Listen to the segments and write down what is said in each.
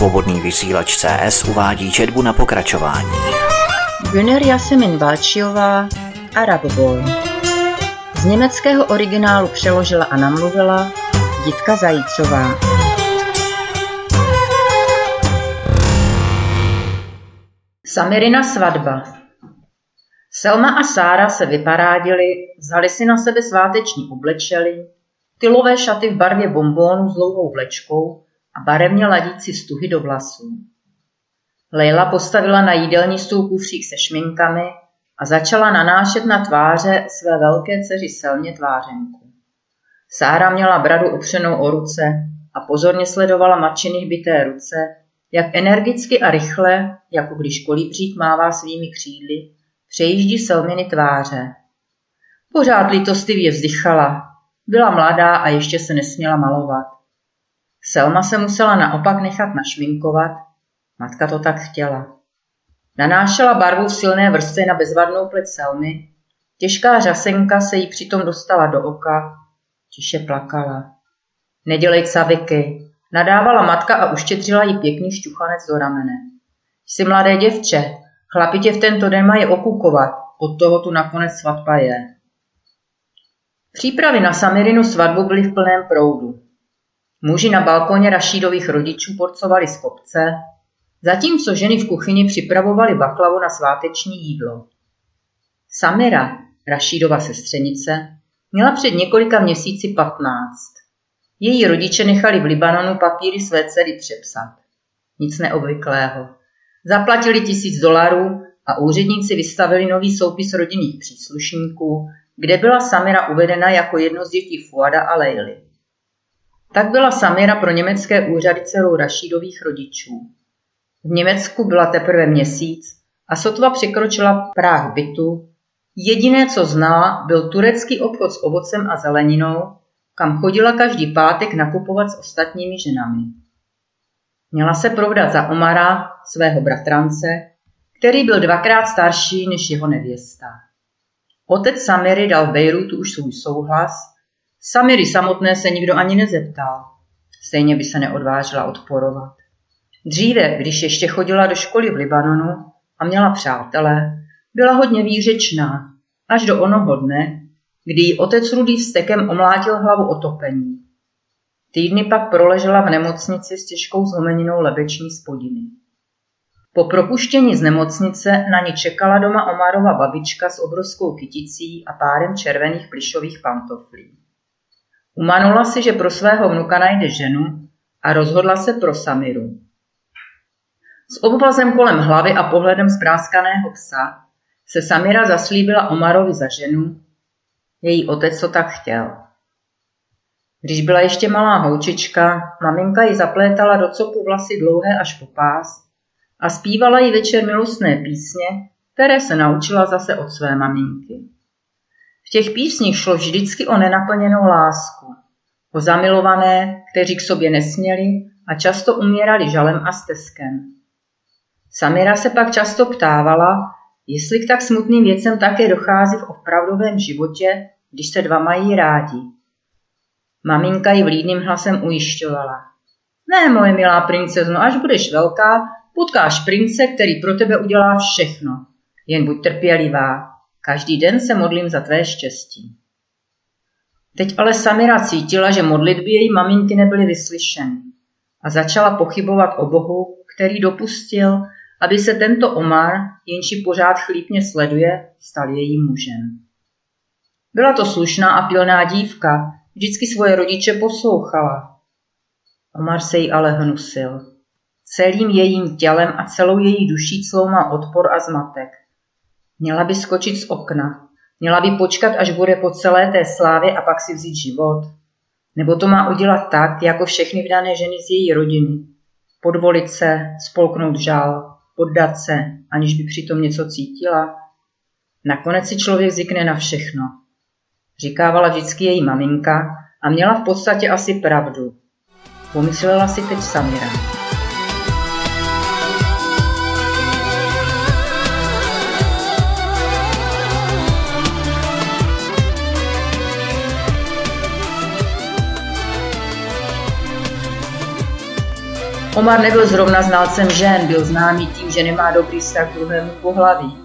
Svobodný vysílač CS uvádí četbu na pokračování. Güner Jasemin Balčiová, Arab Boy. Z německého originálu přeložila a namluvila Jitka Zajícová. Samirina svatba Selma a Sára se vyparádili, vzali si na sebe sváteční oblečely, tylové šaty v barvě bombónu s dlouhou vlečkou barevně ladící stuhy do vlasů. Leila postavila na jídelní stůl kufřík se šminkami a začala nanášet na tváře své velké dceři Selmě tvářenku. Sára měla bradu opřenou o ruce a pozorně sledovala matčiny hbité ruce, jak energicky a rychle, jako když kolibřík mává svými křídly, přejíždí Selminy tváře. Pořád litostivě vzdychala. Byla mladá a ještě se nesměla malovat. Selma se musela naopak nechat našminkovat, matka to tak chtěla. Nanášela barvu v silné vrstvě na bezvadnou pleť Selmy, těžká řasenka se jí přitom dostala do oka, tiše plakala. Nedělej caviky, nadávala matka a uštědřila jí pěkný šťuchanec do ramene. Jsi mladé děvče, chlapi tě v tento den mají okukovat, od toho tu nakonec svatba je. Přípravy na Samirinu svatbu byly v plném proudu. Muži na balkoně Rašídových rodičů porcovali z kopce, zatímco ženy v kuchyni připravovali baklavu na sváteční jídlo. Samira, Rašídova sestřenice, měla před několika měsíci patnáct. Její rodiče nechali v Libanonu papíry své dcery přepsat. Nic neobvyklého. Zaplatili tisíc dolarů a úředníci vystavili nový soupis rodinných příslušníků, kde byla Samira uvedena jako jedno z dětí Fuada a Leily. Tak byla Samira pro německé úřady dcerou Rašídových rodičů. V Německu byla teprve měsíc a sotva překročila práh bytu. Jediné, co znala, byl turecký obchod s ovocem a zeleninou, kam chodila každý pátek nakupovat s ostatními ženami. Měla se provdat za Omara, svého bratrance, který byl dvakrát starší než jeho nevěsta. Otec Samiry dal Bejrutu už svůj souhlas, Samiry samotné se nikdo ani nezeptal. Stejně by se neodvážila odporovat. Dříve, když ještě chodila do školy v Libanonu a měla přátele, byla hodně výřečná, až do onoho dne, kdy jí otec rudý vstekem omlátil hlavu otopení. Týdny pak proležela v nemocnici s těžkou zlomeninou lebeční spodiny. Po propuštění z nemocnice na ní čekala doma Omarova babička s obrovskou kyticí a párem červených plišových pantoflí. Umanula si, že pro svého vnuka najde ženu a rozhodla se pro Samiru. S obvazem kolem hlavy a pohledem zpráskaného psa se Samira zaslíbila Omarovi za ženu, její otec to tak chtěl. Když byla ještě malá holčička, maminka ji zaplétala do copu vlasy dlouhé až po pás a zpívala jí večer milostné písně, které se naučila zase od své maminky. V těch písních šlo vždycky o nenaplněnou lásku, o zamilované, kteří k sobě nesměli a často umírali žalem a steskem. Samira se pak často ptávala, jestli k tak smutným věcem také dochází v opravdovém životě, když se dva mají rádi. Maminka ji vlídným hlasem ujišťovala. Ne, moje milá princezno, až budeš velká, potkáš prince, který pro tebe udělá všechno. Jen buď trpělivá. Každý den se modlím za tvé štěstí. Teď ale Samira cítila, že modlitby její maminky nebyly vyslyšeny a začala pochybovat o Bohu, který dopustil, aby se tento Omar, jenž pořád chlípně sleduje, stal jejím mužem. Byla to slušná a pilná dívka, vždycky svoje rodiče poslouchala. Omar se jí ale hnusil. Celým jejím tělem a celou její duší má odpor a zmatek. Měla by skočit z okna. Měla by počkat, až bude po celé té slávě a pak si vzít život. Nebo to má udělat tak, jako všechny vdané ženy z její rodiny. Podvolit se, spolknout žál, poddat se, aniž by přitom něco cítila. Nakonec si člověk zvykne na všechno. Říkávala vždycky její maminka a měla v podstatě asi pravdu. Pomyslela si teď Samira. Omar nebyl zrovna znalcem žen, byl známý tím, že nemá dobrý vztah k druhému pohlaví.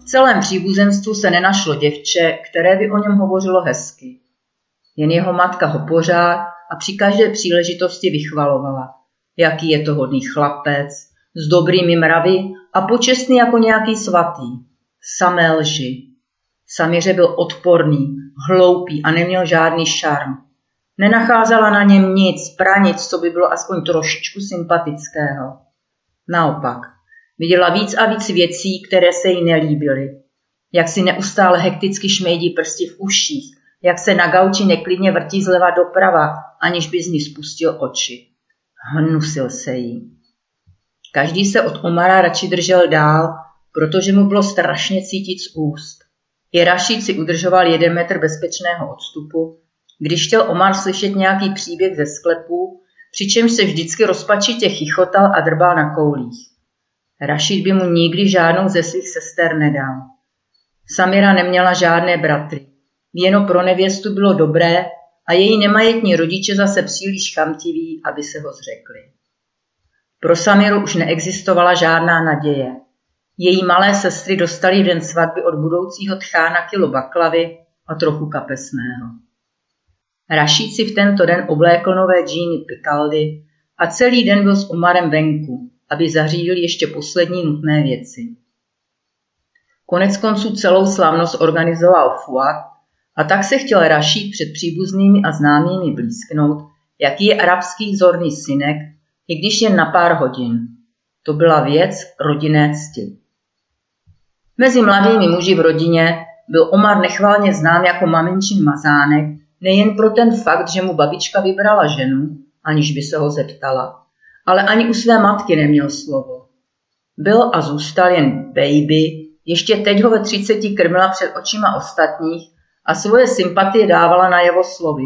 V celém příbuzenstvu se nenašlo děvče, které by o něm hovořilo hezky. Jen jeho matka ho pořád a při každé příležitosti vychvalovala. Jaký je to hodný chlapec, s dobrými mravy a počestný jako nějaký svatý. Samé lži. Saměře byl odporný, hloupý a neměl žádný šarm. Nenacházela na něm nic, pranic, co by bylo aspoň trošičku sympatického. Naopak, viděla víc a víc věcí, které se jí nelíbily. Jak si neustále hekticky šmejdí prsty v uších, jak se na gauči neklidně vrtí zleva doprava, aniž by z ní spustil oči. Hnusil se jí. Každý se od Omara radši držel dál, protože mu bylo strašně cítit z úst. I Rašíd si udržoval jeden metr bezpečného odstupu, když chtěl Omar slyšet nějaký příběh ze sklepu, přičemž se vždycky rozpačitě chichotal a drbal na koulích. Rašid by mu nikdy žádnou ze svých sester nedal. Samira neměla žádné bratry. Věno pro nevěstu bylo dobré a její nemajetní rodiče zase příliš chamtiví, aby se ho zřekli. Pro Samiru už neexistovala žádná naděje. Její malé sestry dostali den svatby od budoucího tchána kilo baklavy a trochu kapesného. Rašíd si v tento den oblékl nové džíny Picaldy a celý den byl s Omarem venku, aby zařídil ještě poslední nutné věci. Konec konců celou slavnost organizoval Fuad a tak se chtěl Rašíd před příbuznými a známými blízknout, jaký je arabský zorný synek, i když jen na pár hodin. To byla věc rodinné cti. Mezi mladými muži v rodině byl Omar nechválně znám jako maminčin mazánek, nejen pro ten fakt, že mu babička vybrala ženu, aniž by se ho zeptala, ale ani u své matky neměl slovo. Byl a zůstal jen baby, ještě teď ho ve třiceti krmila před očima ostatních a svoje sympatie dávala na jeho slovy.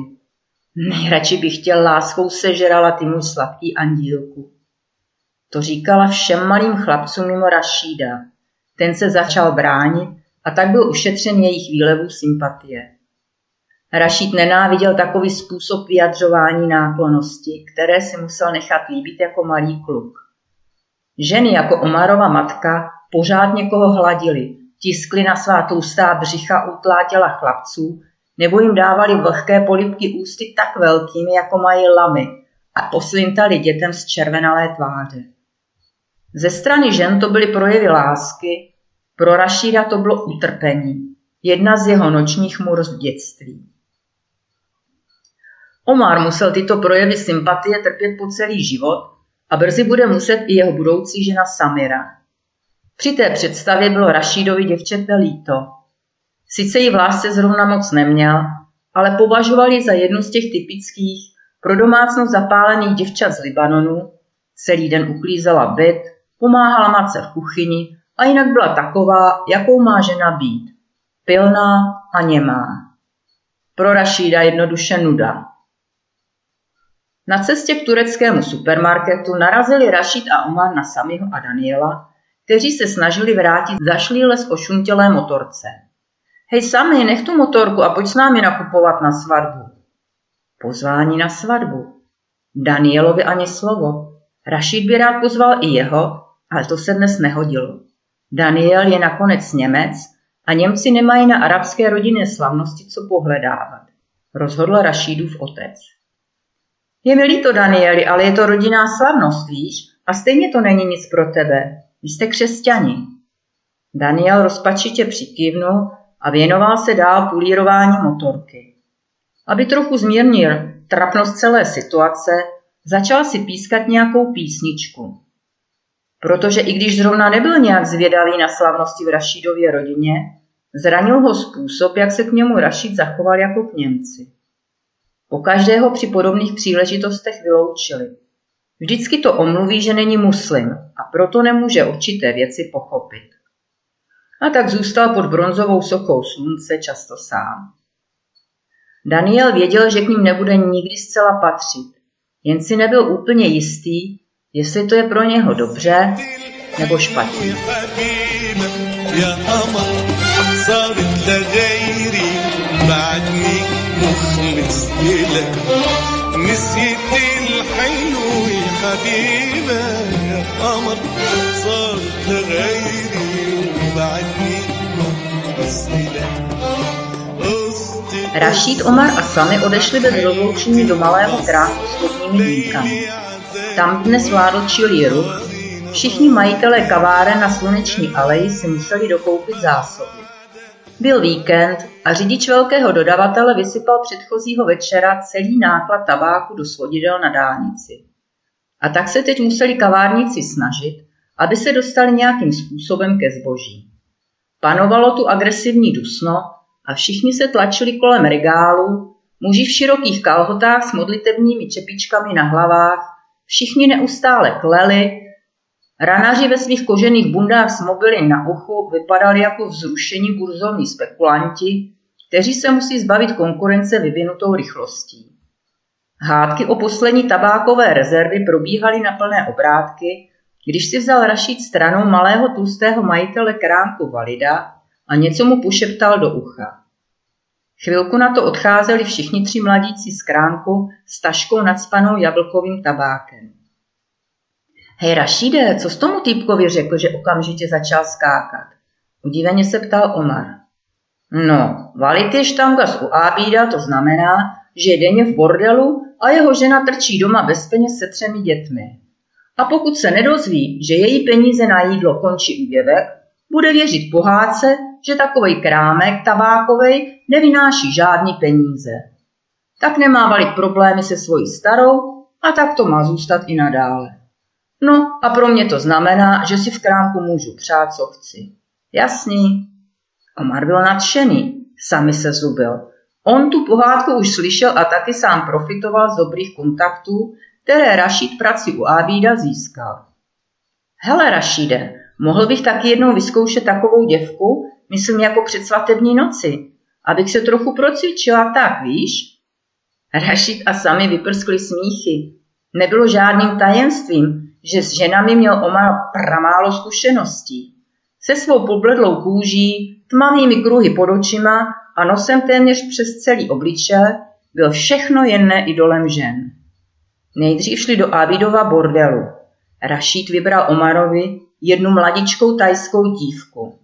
Nejradši bych chtěl láskou sežrala ty můj sladký andílku. To říkala všem malým chlapcům mimo Rašída. Ten se začal bránit a tak byl ušetřen jejich výlevů sympatie. Rašid nenáviděl takový způsob vyjadřování náklonosti, které si musel nechat líbit jako malý kluk. Ženy jako Omarova matka pořád někoho hladili, tiskli na svá tlustá břicha útlá těla chlapců nebo jim dávali vlhké polipky ústy tak velkými, jako mají lamy a poslintali dětem z červenalé tváře. Ze strany žen to byly projevy lásky, pro Rašída to bylo utrpení, jedna z jeho nočních mur z dětství. Omar musel tyto projevy sympatie trpět po celý život a brzy bude muset i jeho budoucí žena Samira. Při té představě bylo Rašídovi děvčete líto. Sice ji v lásce zrovna moc neměl, ale považovali za jednu z těch typických pro domácnost zapálených děvčat z Libanonu, celý den uklízela byt, pomáhala matce v kuchyni a jinak byla taková, jakou má žena být. Pilná a němá. Pro Rašída jednoduše nuda. Na cestě k tureckému supermarketu narazili Rašid a Omar na Samiho a Daniela, kteří se snažili vrátit zašlíle z ošuntělé motorce. Hej Sami, nech tu motorku a pojď s námi nakupovat na svatbu. Pozvání na svatbu. Danielovi ani slovo. Rašid by rád pozval i jeho, ale to se dnes nehodilo. Daniel je nakonec Němec a Němci nemají na arabské rodinné slavnosti co pohledávat. Rozhodl Rašídův otec. Je mi líto, Danieli, ale je to rodinná slavnost, víš? A stejně to není nic pro tebe. Vy jste křesťani. Daniel rozpačitě přikývnul a věnoval se dál pulírování motorky. Aby trochu zmírnil trapnost celé situace, začal si pískat nějakou písničku. Protože i když zrovna nebyl nějak zvědavý na slavnosti v Rašídově rodině, zranil ho způsob, jak se k němu Rašid zachoval jako k Němci. Po každého při podobných příležitostech vyloučili. Vždycky to omluví, že není muslim a proto nemůže určité věci pochopit. A tak zůstal pod bronzovou sokou slunce často sám. Daniel věděl, že k ním nebude nikdy zcela patřit, jen si nebyl úplně jistý, jestli to je pro něho dobře nebo špatně. مخلص لك نسيت الحلو حبيبة يا قمر صارت غيري وبعدني بس لا Rašíd, Omar a Sami odešli bez rozloučení do malého krásu s vodními dýmkami. Tam dnes vládl čilý ruch, všichni majitelé kaváren na sluneční aleji si museli dokoupit zásoby. Byl víkend a řidič velkého dodavatele vysypal předchozího večera celý náklad tabáku do svodidel na dálnici. A tak se teď museli kavárníci snažit, aby se dostali nějakým způsobem ke zboží. Panovalo tu agresivní dusno a všichni se tlačili kolem regálu, muži v širokých kalhotách s modlitevními čepičkami na hlavách, všichni neustále kleli, ranaři ve svých kožených bundách s mobily na uchu vypadali jako vzrušení burzovní spekulanti, kteří se musí zbavit konkurence vyvinutou rychlostí. Hádky o poslední tabákové rezervy probíhaly na plné obrátky, když si vzal Rašid stranou malého tlustého majitele kránku Valida a něco mu pošeptal do ucha. Chvilku na to odcházeli všichni tři mladíci z kránku s taškou nadspanou jablkovým tabákem. Hej Rašíde, co s tomu týpkovi řekl, že okamžitě začal skákat? Udiveně se ptal Omar. No, valit je štamgas u Ábída, to znamená, že je denně v bordelu a jeho žena trčí doma bez peněz se třemi dětmi. A pokud se nedozví, že její peníze na jídlo končí u děvek, bude věřit pohádce, že takový krámek tabákovej nevynáší žádný peníze. Tak nemá valit problémy se svojí starou a tak to má zůstat i nadále. No a pro mě to znamená, že si v krámku můžu přát, co chci. Jasný. Omar byl nadšený, sami se zubil. On tu pohádku už slyšel a taky sám profitoval z dobrých kontaktů, které Rašid prací u Ábída získal. Hele Rašide, mohl bych taky jednou vyzkoušet takovou děvku, myslím jako před svatební noci, abych se trochu procvičila, tak víš? Rašid a sami vyprskli smíchy. Nebylo žádným tajemstvím, že s ženami měl Omar pramálo zkušeností. Se svou pobledlou kůží, tmavými kruhy pod očima a nosem téměř přes celý obliče byl všechno jen ne idolem žen. Nejdřív šli do Avidova bordelu. Rašid vybral Omarovi jednu mladičkou tajskou dívku.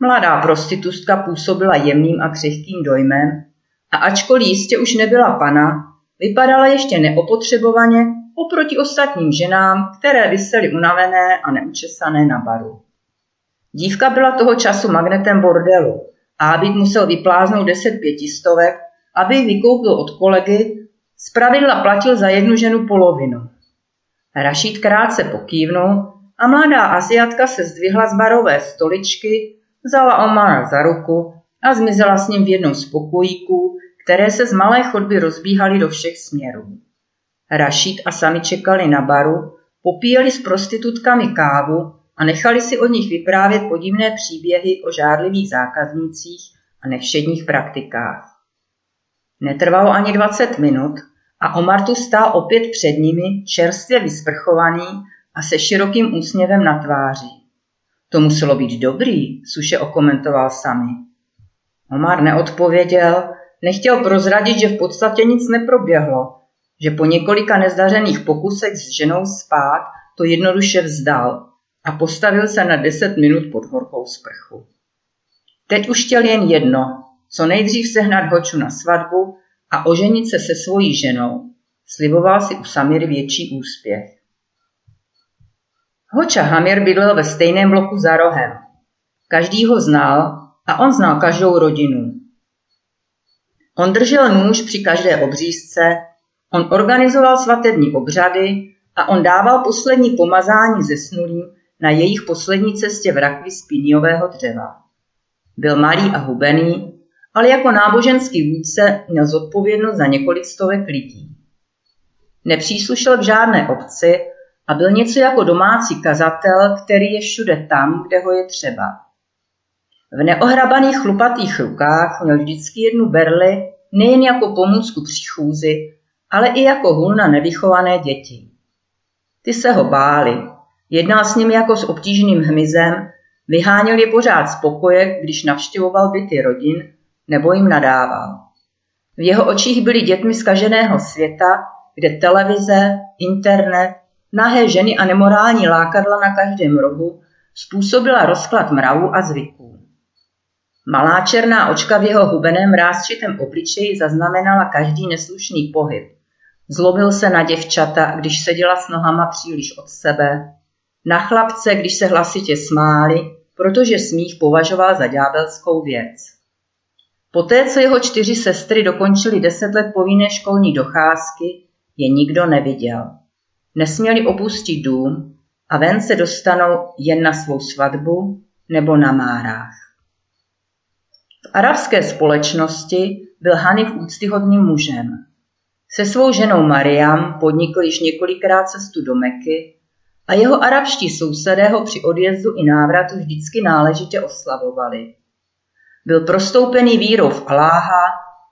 Mladá prostitutka působila jemným a křehkým dojmem a ačkoliv jistě už nebyla pana, vypadala ještě neopotřebovaně oproti ostatním ženám, které vysely unavené a neučesané na baru. Dívka byla toho času magnetem bordelu a Abid musel vypláznout deset pětistovek, aby vykoupil od kolegy, zpravidla platil za jednu ženu polovinu. Rašít krátce pokývnul a mladá Asiatka se zdvihla z barové stoličky, vzala Omara za ruku a zmizela s ním v jednom z pokojíků, které se z malé chodby rozbíhaly do všech směrů. Rašid a sami čekali na baru, popíjeli s prostitutkami kávu a nechali si od nich vyprávět podivné příběhy o žárlivých zákaznících a nevšedních praktikách. Netrvalo ani 20 minut a Omar tu stál opět před nimi, čerstvě vysprchovaný a se širokým úsměvem na tváři. To muselo být dobrý, suše okomentoval sami. Omar neodpověděl, nechtěl prozradit, že v podstatě nic neproběhlo, že po několika nezdařených pokusech s ženou spát to jednoduše vzdal a postavil se na deset minut pod horkou sprchu. Teď už chtěl jen jedno, co nejdřív sehnat Hoču na svatbu a oženit se se svojí ženou. Sliboval si u Samiry větší úspěch. Hoča Hamir bydlel ve stejném bloku za rohem. Každý ho znal a on znal každou rodinu. On držel nůž při každé obřízce, on organizoval svatební obřady a on dával poslední pomazání zesnulým na jejich poslední cestě v rakvi z píniového dřeva. Byl malý a hubený, ale jako náboženský vůdce měl zodpovědnost za několik stovek lidí. Nepříslušel k žádné obci a byl něco jako domácí kazatel, který je všude tam, kde ho je třeba. V neohrabaných chlupatých rukách měl vždycky jednu berli nejen jako pomůcku při chůzi, ale i jako hůl na nevychované děti. Ty se ho báli, jednal s nimi jako s obtížným hmyzem, vyháněl je pořád z pokoje, když navštěvoval byty rodin nebo jim nadával. V jeho očích byli dětmi zkaženého světa, kde televize, internet, nahé ženy a nemorální lákadla na každém rohu způsobila rozklad mravů a zvyků. Malá černá očka v jeho hubeném rázčitém obličeji zaznamenala každý neslušný pohyb. Zlobil se na děvčata, když seděla s nohama příliš od sebe, na chlapce, když se hlasitě smáli, protože smích považoval za ďábelskou věc. Poté, co jeho čtyři sestry dokončily deset let povinné školní docházky, je nikdo neviděl. Nesměli opustit dům a ven se dostanou jen na svou svatbu nebo na márách. Arabské společnosti byl Hanif úctyhodným mužem. Se svou ženou Mariam podnikl již několikrát cestu do Meky a jeho arabští sousedé ho při odjezdu i návratu vždycky náležitě oslavovali. Byl prostoupený vírou v Aláha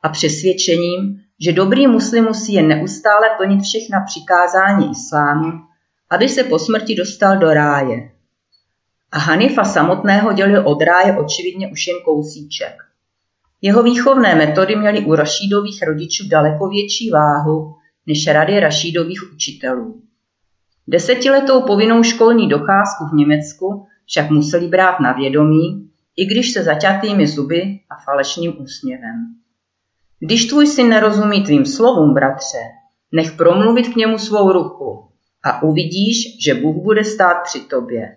a přesvědčením, že dobrý muslim musí jen neustále plnit všechna přikázání islámu, aby se po smrti dostal do ráje. A Hanifa samotného dělil od ráje očividně už jen kousíček. Jeho výchovné metody měly u Rašídových rodičů daleko větší váhu než rady Rašídových učitelů. Desetiletou povinnou školní docházku v Německu však museli brát na vědomí, i když se zaťatými zuby a falešným úsměvem. Když tvůj syn nerozumí tvým slovům, bratře, nech promluvit k němu svou ruku a uvidíš, že Bůh bude stát při tobě.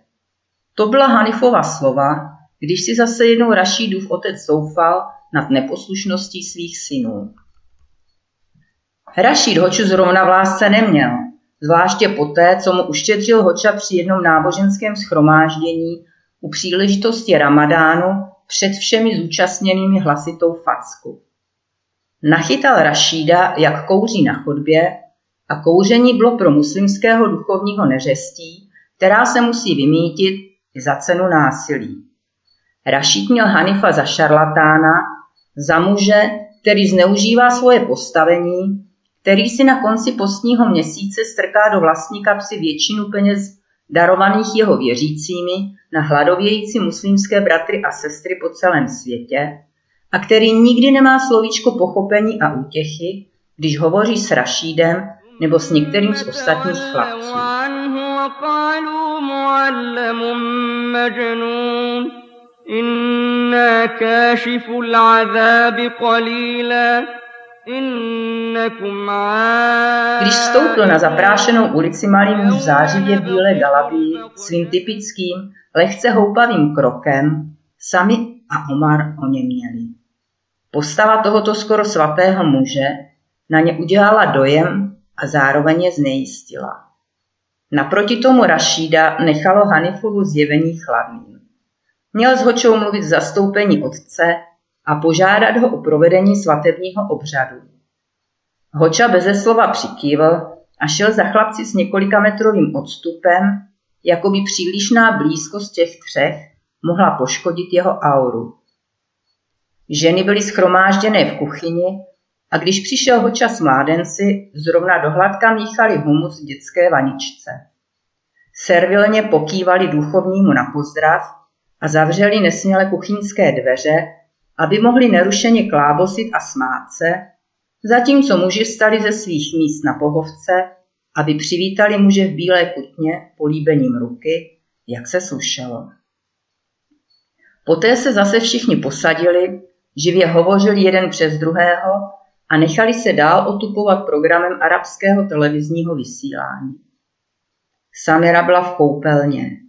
To byla Hanifova slova, když si zase jednou Rašídův otec soufal nad neposlušností svých synů. Rašíd Hoču zrovna v lásce neměl, zvláště poté, co mu uštědřil Hoča při jednom náboženském schromáždění u příležitosti ramadánu před všemi zúčastněnými hlasitou facku. Nachytal Rašída, jak kouří na chodbě a kouření bylo pro muslimského duchovního neřestí, která se musí vymítit i za cenu násilí. Rašíd měl Hanifa za šarlatána, za muže, který zneužívá svoje postavení, který si na konci postního měsíce strká do vlastní kapsy většinu peněz darovaných jeho věřícími na hladovějící muslimské bratry a sestry po celém světě a který nikdy nemá slovíčko pochopení a útěchy, když hovoří s Rašídem nebo s některým z ostatních chlapců. إنا كاشف العذاب قليلا když vstoupil na zaprášenou ulici malý muž v zářivě bílé galabii svým typickým, lehce houpavým krokem, sami a Omar o něm měli. Postava tohoto skoro svatého muže na ně udělala dojem a zároveň je znejistila. Naproti tomu Rašída nechalo Hanifovu zjevení chladným. Měl s Hočou mluvit v zastoupení otce a požádat ho o provedení svatebního obřadu. Hoča beze slova přikývl a šel za chlapci s několika metrovým odstupem, jako by přílišná blízkost těch třech mohla poškodit jeho auru. Ženy byly schromážděné v kuchyni a když přišel Hoča s mládenci, zrovna dohladka míchali humus v dětské vaničce. Servilně pokývali duchovnímu na pozdrav a zavřeli nesměle kuchyňské dveře, aby mohli nerušeně klábosit a smát se, zatímco muži stali ze svých míst na pohovce, aby přivítali muže v bílé kutně políbením ruky, jak se slušelo. Poté se zase všichni posadili, živě hovořili jeden přes druhého a nechali se dál otupovat programem arabského televizního vysílání. Samira byla v koupelně.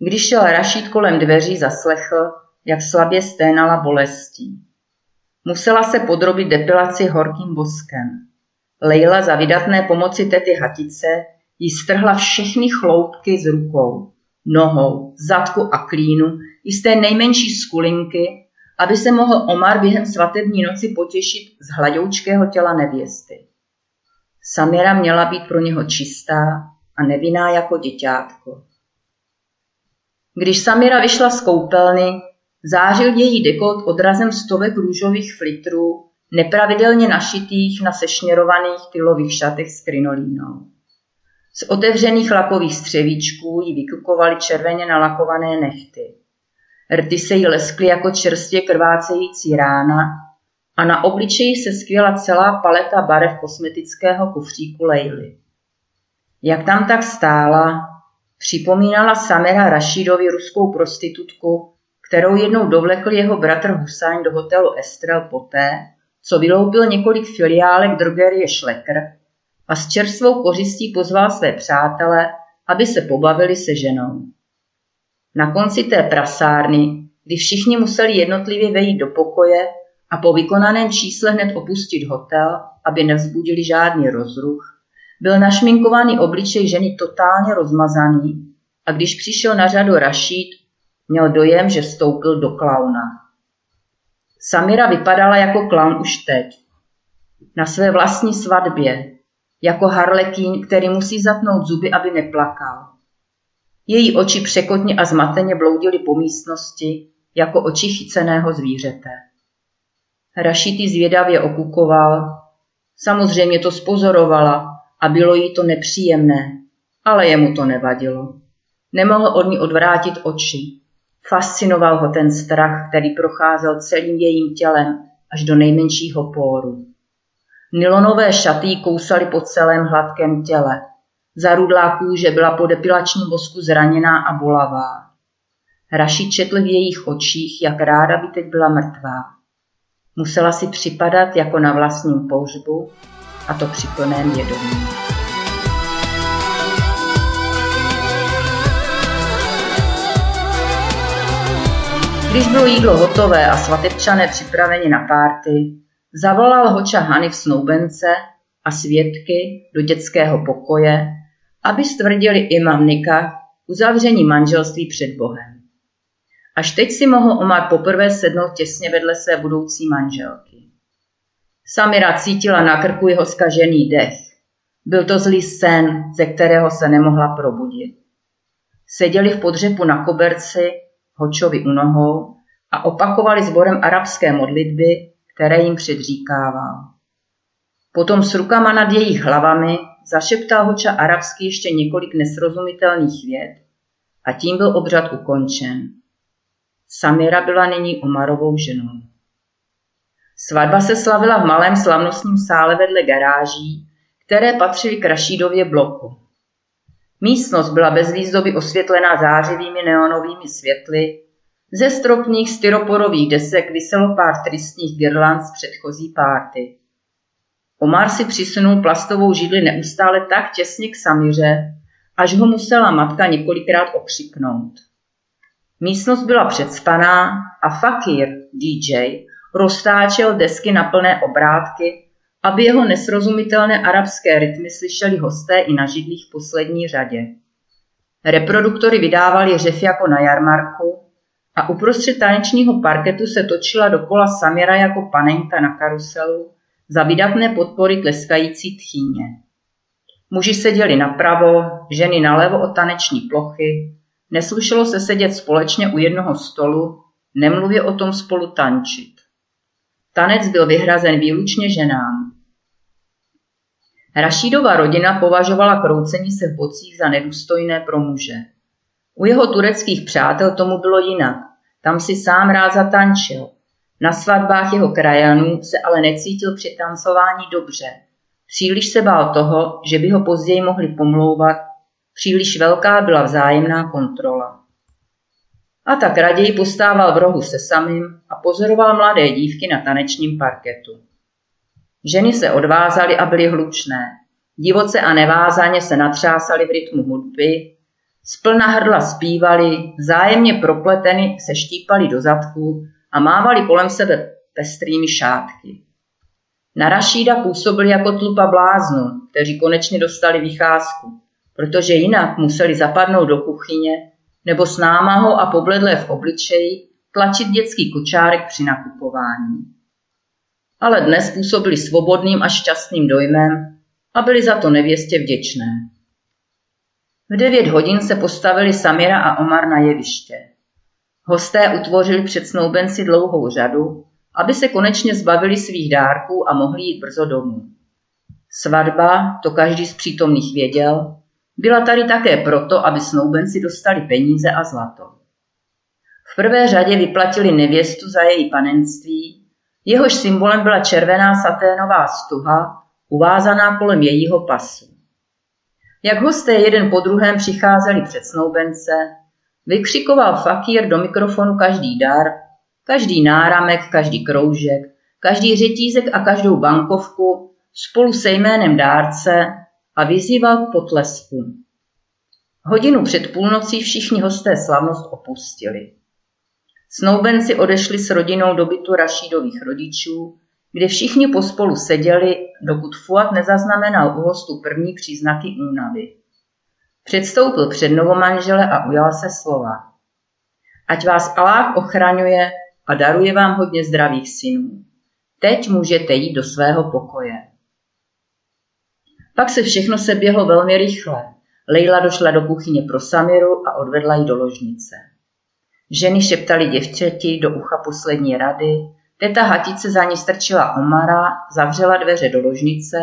Když šel Rašít kolem dveří, zaslechl, jak slabě sténala bolestí. Musela se podrobit depilaci horkým boskem. Lejla za vydatné pomoci tety Hatice jí strhla všechny chloupky z rukou, nohou, zadku a klínu i z té nejmenší skulinky, aby se mohl Omar během svatební noci potěšit z hladoučkého těla nevěsty. Samira měla být pro něho čistá a nevinná jako děťátko. Když Samira vyšla z koupelny, Zářil její dekolt odrazem stovek růžových flitrů, nepravidelně našitých na sešněrovaných tylových šatech s krinolínou. Z otevřených lakových střevíčků jí vykukovaly červeně nalakované nechty. Rty se jí leskly jako čerstvě krvácející rána a na obličeji se skvěla celá paleta barev kosmetického kufříku Lejly. Jak tam tak stála, připomínala Samira Rašidovi ruskou prostitutku, kterou jednou dovlekl jeho bratr Husain do hotelu Estrel poté, co vyloupil několik filiálek drogerie Schlecker a s čerstvou kořistí pozval své přátele, aby se pobavili se ženou. Na konci té prasárny, kdy všichni museli jednotlivě vejít do pokoje a po vykonaném čísle hned opustit hotel, aby nevzbudili žádný rozruch, byl našminkovaný obličej ženy totálně rozmazaný a když přišel na řadu Rašít, měl dojem, že vstoupil do klauna. Samira vypadala jako klaun už teď. Na své vlastní svatbě, jako harlekín, který musí zatnout zuby, aby neplakal. Její oči překotně a zmateně bloudily po místnosti, jako oči chyceného zvířete. Rašity zvědavě okukoval. Samozřejmě to spozorovala a bylo jí to nepříjemné, ale jemu to nevadilo. Nemohl od ní odvrátit oči. Fascinoval ho ten strach, který procházel celým jejím tělem až do nejmenšího póru. Nylonové šaty kousaly po celém hladkém těle. Zarudlá kůže byla po depilačním vosku zraněná a bolavá. Raši četl v jejich očích, jak ráda by teď byla mrtvá. Musela si připadat jako na vlastním pohřbu a to při plném vědomí. Když bylo jídlo hotové a svatebčané připraveni na párty, zavolal hoča Hany v snoubence a svědky do dětského pokoje, aby stvrdili imam Nika uzavření manželství před Bohem. Až teď si mohl Omar poprvé sednout těsně vedle své budoucí manželky. Samira cítila na krku jeho skažený dech. Byl to zlý sen, ze kterého se nemohla probudit. Seděli v podřepu na koberci, hočovi u nohou a opakovali sborem arabské modlitby, které jim předříkával. Potom s rukama nad jejich hlavami zašeptal hoča arabsky ještě několik nesrozumitelných věd a tím byl obřad ukončen. Samira byla nyní Omarovou ženou. Svatba se slavila v malém slavnostním sále vedle garáží, které patřily k Rašídově bloku. Místnost byla bez výzdoby osvětlená zářivými neonovými světly, ze stropních styroporových desek vyselo pár tristních girland z předchozí párty. Omar si přisunul plastovou židli neustále tak těsně k Samiře, až ho musela matka několikrát okřiknout. Místnost byla předspaná a Fakir, DJ, roztáčel desky na plné obrátky, aby jeho nesrozumitelné arabské rytmy slyšeli hosté i na židlích v poslední řadě. Reproduktory vydávali řev jako na jarmarku a uprostřed tanečního parketu se točila dokola Samira jako panenka na karuselu za vydatné podpory tleskající tchýně. Muži seděli napravo, ženy nalevo od taneční plochy, neslušelo se sedět společně u jednoho stolu, nemluvě o tom spolu tančit. Tanec byl vyhrazen výlučně ženám. Rašídova rodina považovala kroucení se v bocích za nedůstojné pro muže. U jeho tureckých přátel tomu bylo jinak. Tam si sám rád zatančil. Na svatbách jeho krajanů se ale necítil při tancování dobře. Příliš se bál toho, že by ho později mohli pomlouvat, příliš velká byla vzájemná kontrola a tak raději postával v rohu se samým a pozoroval mladé dívky na tanečním parketu. Ženy se odvázaly a byly hlučné. Divoce a nevázaně se natřásaly v rytmu hudby, z plna hrdla zpívali, zájemně propleteny se štípali do zadku a mávali kolem sebe pestrými šátky. Na Rašída působili jako tlupa bláznu, kteří konečně dostali vycházku, protože jinak museli zapadnout do kuchyně nebo s námahou a pobledlé v obličeji tlačit dětský kočárek při nakupování. Ale dnes působili svobodným a šťastným dojmem a byli za to nevěstě vděčné. V devět hodin se postavili Samira a Omar na jeviště. Hosté utvořili před snoubenci dlouhou řadu, aby se konečně zbavili svých dárků a mohli jít brzo domů. Svatba, to každý z přítomných věděl, byla tady také proto, aby snoubenci dostali peníze a zlato. V prvé řadě vyplatili nevěstu za její panenství, jehož symbolem byla červená saténová stuha, uvázaná kolem jejího pasu. Jak hosté jeden po druhém přicházeli před snoubence, vykřikoval fakír do mikrofonu každý dar, každý náramek, každý kroužek, každý řetízek a každou bankovku spolu se jménem dárce a vyzýval k potleskům. Hodinu před půlnocí všichni hosté slavnost opustili. Snoubenci odešli s rodinou do bytu Rašídových rodičů, kde všichni pospolu seděli, dokud Fuad nezaznamenal u hostů první příznaky únavy. Předstoupil před novomanžele a ujal se slova. Ať vás Aláh ochraňuje a daruje vám hodně zdravých synů. Teď můžete jít do svého pokoje. Pak se všechno seběhlo velmi rychle. Leila došla do kuchyně pro Samiru a odvedla ji do ložnice. Ženy šeptali děvčeti do ucha poslední rady, teta Hatice za ní strčila Omara, zavřela dveře do ložnice,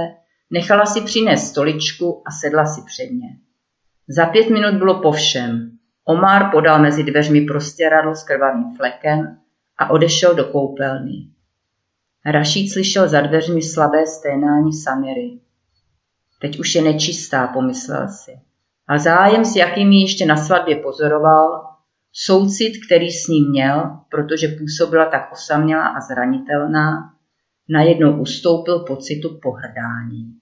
nechala si přinést stoličku a sedla si před ně. Za pět minut bylo po všem. Omar podal mezi dveřmi prostěradlo s krvavým flekem a odešel do koupelny. Rašíd slyšel za dveřmi slabé sténání Samiry. Teď už je nečistá, pomyslel si. A zájem, s jakým ji ještě na svatbě pozoroval, soucit, který s ním měl, protože působila tak osamělá a zranitelná, najednou ustoupil pocitu pohrdání.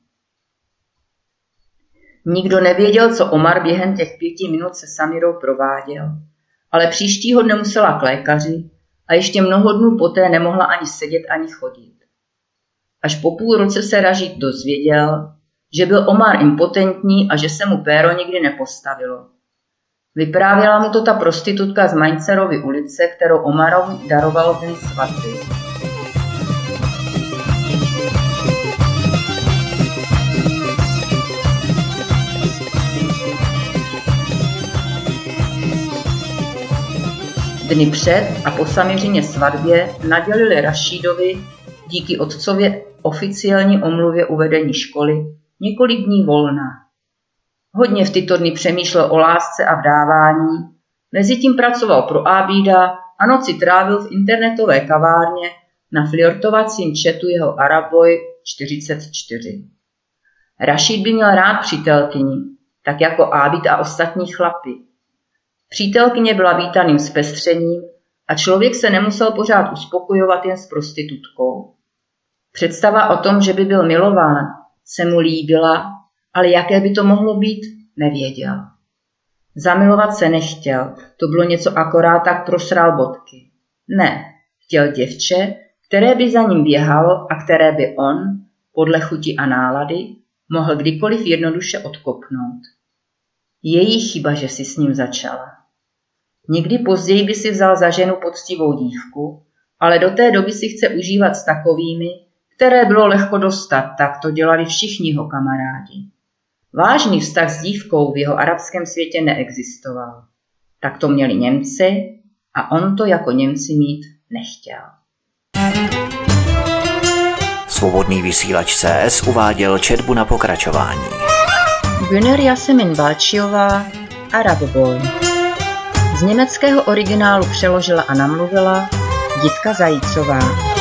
Nikdo nevěděl, co Omar během těch pěti minut se Samirou prováděl, ale příštího dne musela k lékaři a ještě mnoho dnů poté nemohla ani sedět, ani chodit. Až po půl roce se Ražit dozvěděl, že byl Omar impotentní a že se mu péro nikdy nepostavilo. Vyprávěla mu to ta prostitutka z Maincerovy ulice, kterou Omarovi daroval den svatby. Dny před a po Samiřině svatbě nadělili Rašídovi díky otcově oficiální omluvě uvedení školy několik dní volna. Hodně v tyto dny přemýšlel o lásce a vdávání, mezitím pracoval pro Ábída a noci trávil v internetové kavárně na flirtovacím četu jeho Araboj 44. Rašid by měl rád přítelkyni, tak jako Ábid a ostatní chlapy. Přítelkyně byla vítaným zpestřením a člověk se nemusel pořád uspokojovat jen s prostitutkou. Představa o tom, že by byl milován, se mu líbila, ale jaké by to mohlo být, nevěděl. Zamilovat se nechtěl, to bylo něco akorát tak prosral bodky. Ne, chtěl děvče, které by za ním běhalo a které by on, podle chuti a nálady, mohl kdykoliv jednoduše odkopnout. Její chyba, že si s ním začala. Někdy později by si vzal za ženu poctivou dívku, ale do té doby si chce užívat s takovými, které bylo lehko dostat, tak to dělali všichni jeho kamarádi. Vážný vztah s dívkou v jeho arabském světě neexistoval. Tak to měli Němci a on to jako Němci mít nechtěl. Svobodný vysílač CS uváděl četbu na pokračování. Güner Jasemin Balčiová, Arab Boy. Z německého originálu přeložila a namluvila Jitka Zajícová.